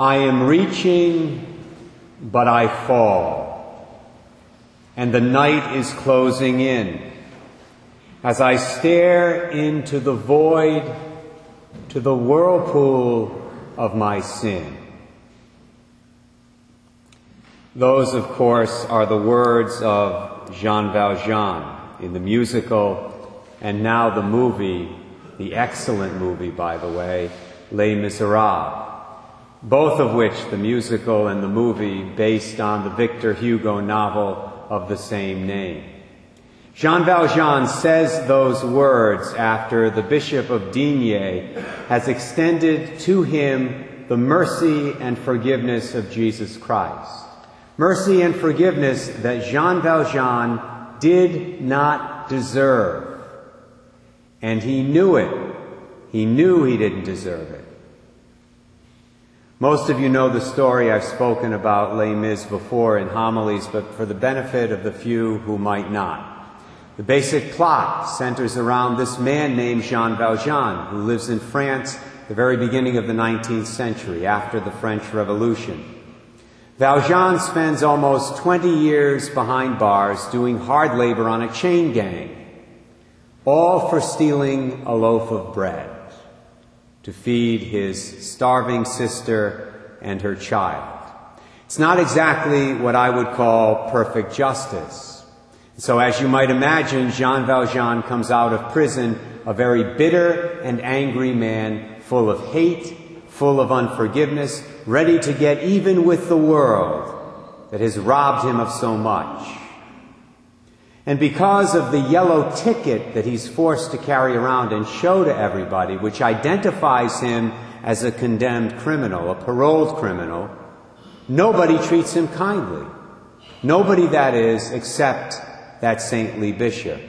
I am reaching, but I fall, and the night is closing in. As I stare into the void, to the whirlpool of my sin. Those, of course, are the words of Jean Valjean in the musical and now the movie, the excellent movie, by the way, Les Miserables both of which, the musical and the movie, based on the Victor Hugo novel of the same name. Jean Valjean says those words after the Bishop of Digne has extended to him the mercy and forgiveness of Jesus Christ. Mercy and forgiveness that Jean Valjean did not deserve. And he knew it. He knew he didn't deserve it. Most of you know the story. I've spoken about Les Mis before in homilies, but for the benefit of the few who might not. The basic plot centers around this man named Jean Valjean, who lives in France the very beginning of the 19th century, after the French Revolution. Valjean spends almost 20 years behind bars doing hard labor on a chain gang, all for stealing a loaf of bread to feed his starving sister and her child. It's not exactly what I would call perfect justice. So as you might imagine, Jean Valjean comes out of prison a very bitter and angry man, full of hate, full of unforgiveness, ready to get even with the world that has robbed him of so much. And because of the yellow ticket that he's forced to carry around and show to everybody, which identifies him as a condemned criminal, a paroled criminal, nobody treats him kindly. Nobody, that is, except that saintly bishop.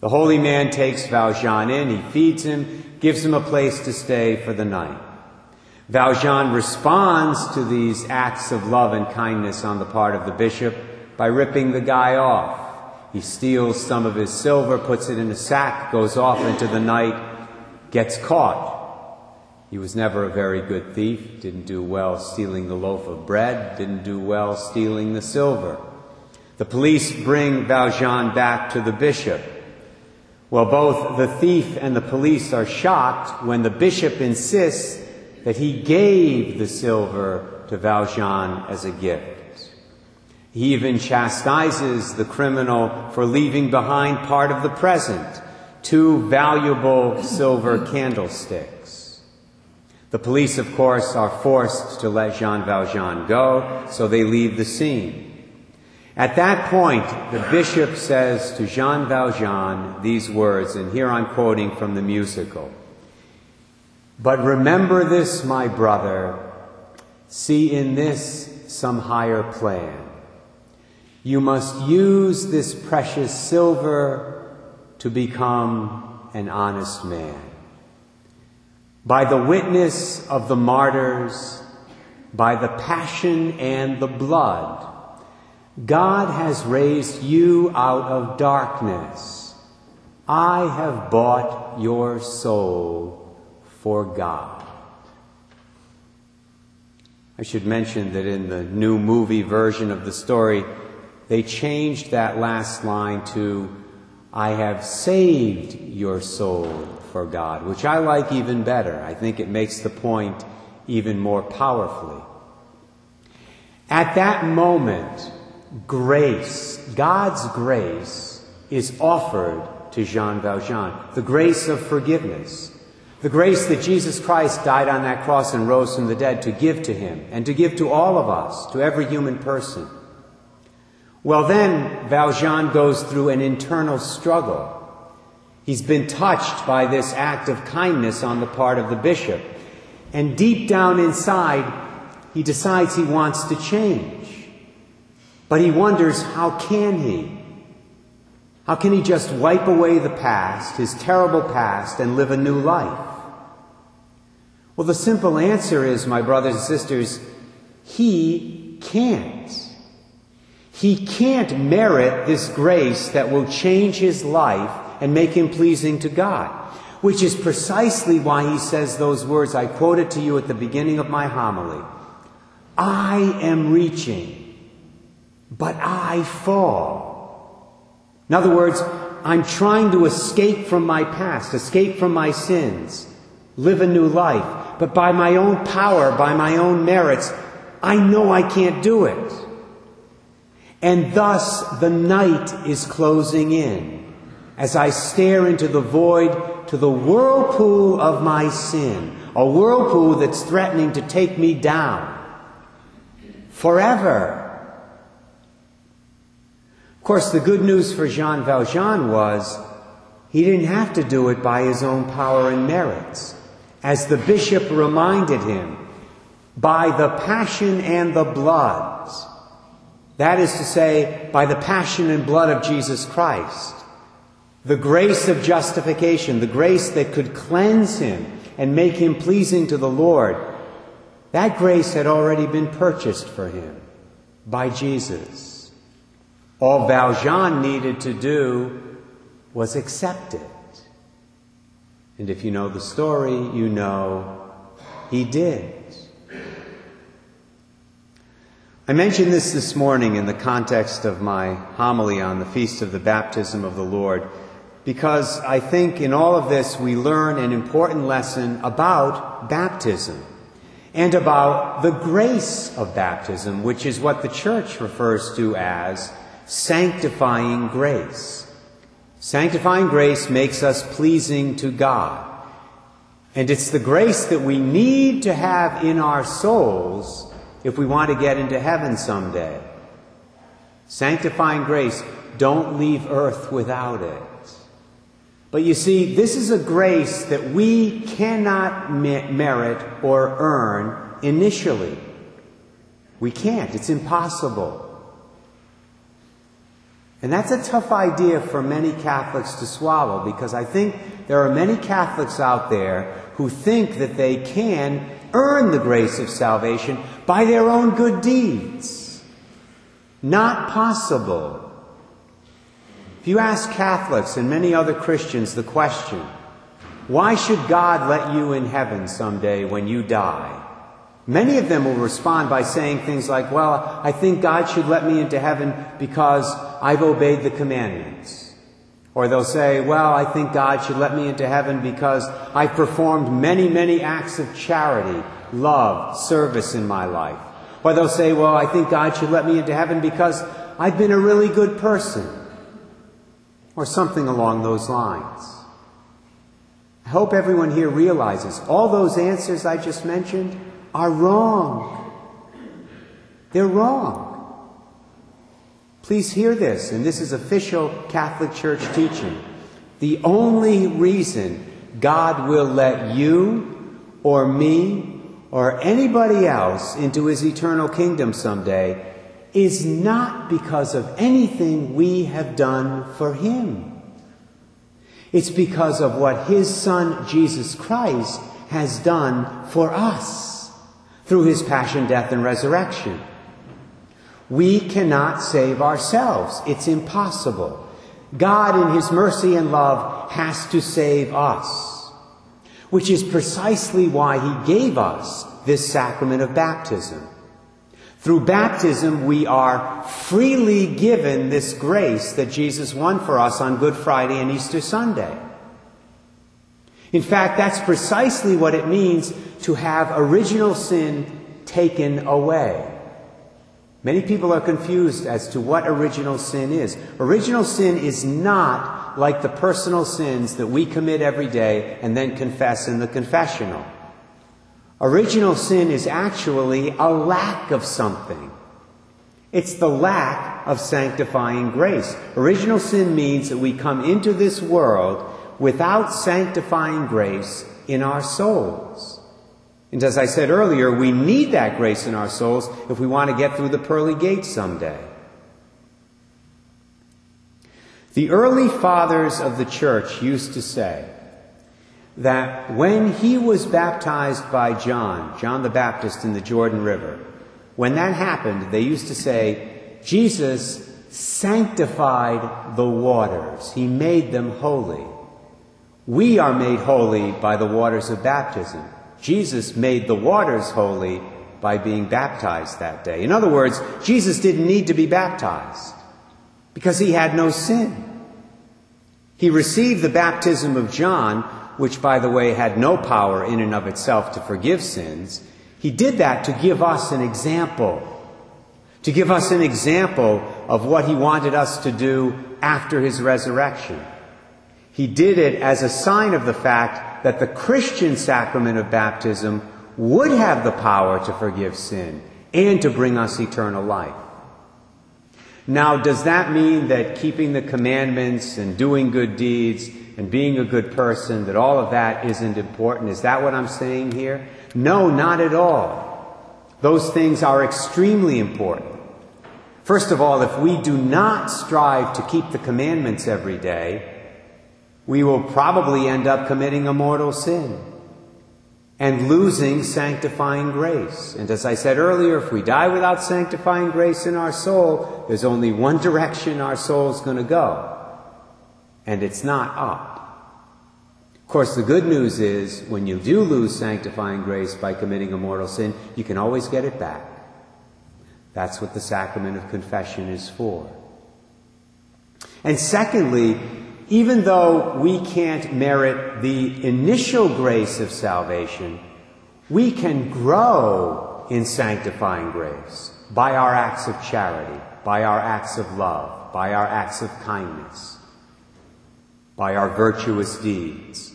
The holy man takes Valjean in, he feeds him, gives him a place to stay for the night. Valjean responds to these acts of love and kindness on the part of the bishop by ripping the guy off. He steals some of his silver, puts it in a sack, goes off into the night, gets caught. He was never a very good thief, didn't do well stealing the loaf of bread, didn't do well stealing the silver. The police bring Valjean back to the bishop. Well, both the thief and the police are shocked when the bishop insists that he gave the silver to Valjean as a gift. He even chastises the criminal for leaving behind part of the present, two valuable silver candlesticks. The police, of course, are forced to let Jean Valjean go, so they leave the scene. At that point, the bishop says to Jean Valjean these words, and here I'm quoting from the musical. But remember this, my brother, see in this some higher plan. You must use this precious silver to become an honest man. By the witness of the martyrs, by the passion and the blood, God has raised you out of darkness. I have bought your soul for God. I should mention that in the new movie version of the story, they changed that last line to, I have saved your soul for God, which I like even better. I think it makes the point even more powerfully. At that moment, grace, God's grace, is offered to Jean Valjean. The grace of forgiveness. The grace that Jesus Christ died on that cross and rose from the dead to give to him and to give to all of us, to every human person. Well, then Valjean goes through an internal struggle. He's been touched by this act of kindness on the part of the bishop. And deep down inside, he decides he wants to change. But he wonders, how can he? How can he just wipe away the past, his terrible past, and live a new life? Well, the simple answer is, my brothers and sisters, he can't. He can't merit this grace that will change his life and make him pleasing to God. which is precisely why he says those words I quoted to you at the beginning of my homily. I am reaching, but I fall. In other words, I'm trying to escape from my past, escape from my sins, live a new life, but by my own power, by my own merits, I know I can't do it. And thus the night is closing in as I stare into the void to the whirlpool of my sin, a whirlpool that's threatening to take me down forever. Of course, the good news for Jean Valjean was he didn't have to do it by his own power and merits. As the bishop reminded him, by the passion and the blood. That is to say, by the passion and blood of Jesus Christ. The grace of justification, the grace that could cleanse him and make him pleasing to the Lord, that grace had already been purchased for him by Jesus. All Valjean needed to do was accept it. And if you know the story, you know he did. I mentioned this this morning in the context of my homily on the Feast of the Baptism of the Lord because I think in all of this we learn an important lesson about baptism and about the grace of baptism, which is what the church refers to as sanctifying grace. Sanctifying grace makes us pleasing to God. And it's the grace that we need to have in our souls if we want to get into heaven someday. Sanctifying grace, don't leave earth without it. But you see, this is a grace that we cannot merit or earn initially. We can't. It's impossible. And that's a tough idea for many Catholics to swallow because I think there are many Catholics out there who think that they can earn the grace of salvation by their own good deeds. Not possible. If you ask Catholics and many other Christians the question, why should God let you in heaven someday when you die? Many of them will respond by saying things like, well, I think God should let me into heaven because I've obeyed the commandments. Or they'll say, well, I think God should let me into heaven because I've performed many, many acts of charity, love, service in my life. Or they'll say, well, I think God should let me into heaven because I've been a really good person. Or something along those lines. I hope everyone here realizes all those answers I just mentioned are wrong. They're wrong. Please hear this, and this is official Catholic Church teaching. The only reason God will let you or me or anybody else into his eternal kingdom someday is not because of anything we have done for him. It's because of what his son Jesus Christ has done for us through his passion, death, and resurrection. We cannot save ourselves. It's impossible. God, in His mercy and love, has to save us, which is precisely why He gave us this sacrament of baptism. Through baptism, we are freely given this grace that Jesus won for us on Good Friday and Easter Sunday. In fact, that's precisely what it means to have original sin taken away. Many people are confused as to what original sin is. Original sin is not like the personal sins that we commit every day and then confess in the confessional. Original sin is actually a lack of something. It's the lack of sanctifying grace. Original sin means that we come into this world without sanctifying grace in our souls. And as I said earlier, we need that grace in our souls if we want to get through the pearly gates someday. The early fathers of the church used to say that when he was baptized by John, John the Baptist in the Jordan River, when that happened, they used to say, Jesus sanctified the waters. He made them holy. We are made holy by the waters of baptism. Jesus made the waters holy by being baptized that day. In other words, Jesus didn't need to be baptized because he had no sin. He received the baptism of John, which, by the way, had no power in and of itself to forgive sins. He did that to give us an example, to give us an example of what he wanted us to do after his resurrection. He did it as a sign of the fact that the Christian sacrament of baptism would have the power to forgive sin and to bring us eternal life. Now, does that mean that keeping the commandments and doing good deeds and being a good person, that all of that isn't important? Is that what I'm saying here? No, not at all. Those things are extremely important. First of all, if we do not strive to keep the commandments every day, we will probably end up committing a mortal sin and losing sanctifying grace. And as I said earlier, if we die without sanctifying grace in our soul, there's only one direction our soul's going to go, and it's not up. Of course, the good news is when you do lose sanctifying grace by committing a mortal sin, you can always get it back. That's what the sacrament of confession is for. And secondly, even though we can't merit the initial grace of salvation, we can grow in sanctifying grace by our acts of charity, by our acts of love, by our acts of kindness, by our virtuous deeds,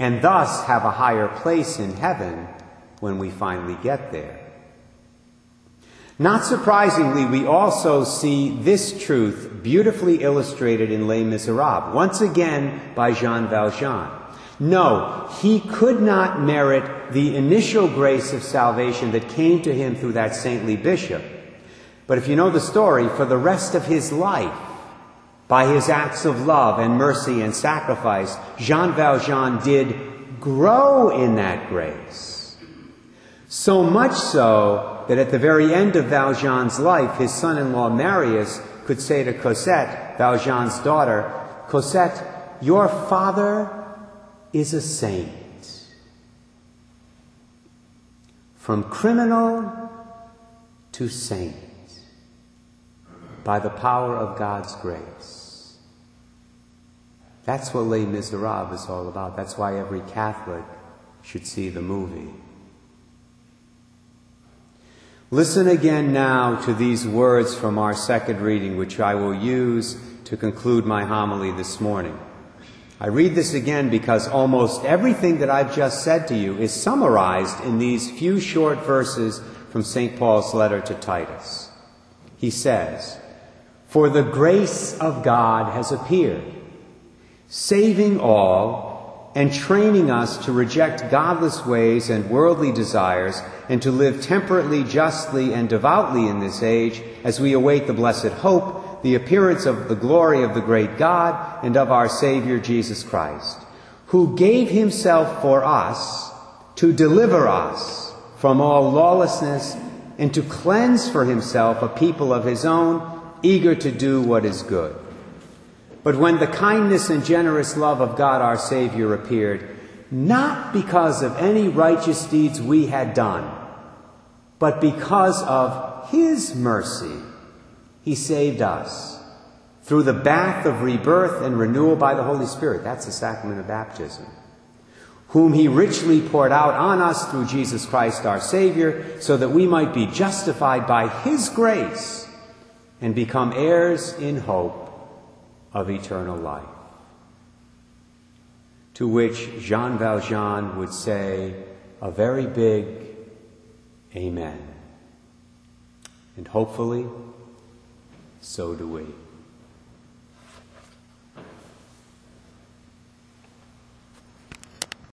and thus have a higher place in heaven when we finally get there. Not surprisingly, we also see this truth beautifully illustrated in Les Miserables, once again by Jean Valjean. No, he could not merit the initial grace of salvation that came to him through that saintly bishop. But if you know the story, for the rest of his life, by his acts of love and mercy and sacrifice, Jean Valjean did grow in that grace. So much so that at the very end of Valjean's life, his son in law Marius could say to Cosette, Valjean's daughter, Cosette, your father is a saint. From criminal to saint by the power of God's grace. That's what Les Miserables is all about. That's why every Catholic should see the movie. Listen again now to these words from our second reading, which I will use to conclude my homily this morning. I read this again because almost everything that I've just said to you is summarized in these few short verses from St. Paul's letter to Titus. He says, For the grace of God has appeared, saving all and training us to reject godless ways and worldly desires and to live temperately, justly, and devoutly in this age as we await the blessed hope, the appearance of the glory of the great God and of our Savior Jesus Christ, who gave himself for us to deliver us from all lawlessness and to cleanse for himself a people of his own, eager to do what is good. But when the kindness and generous love of God our Savior appeared, not because of any righteous deeds we had done, but because of His mercy, He saved us through the bath of rebirth and renewal by the Holy Spirit. That's the sacrament of baptism. Whom He richly poured out on us through Jesus Christ our Savior, so that we might be justified by His grace and become heirs in hope of eternal life. To which Jean Valjean would say a very big Amen. And hopefully, so do we.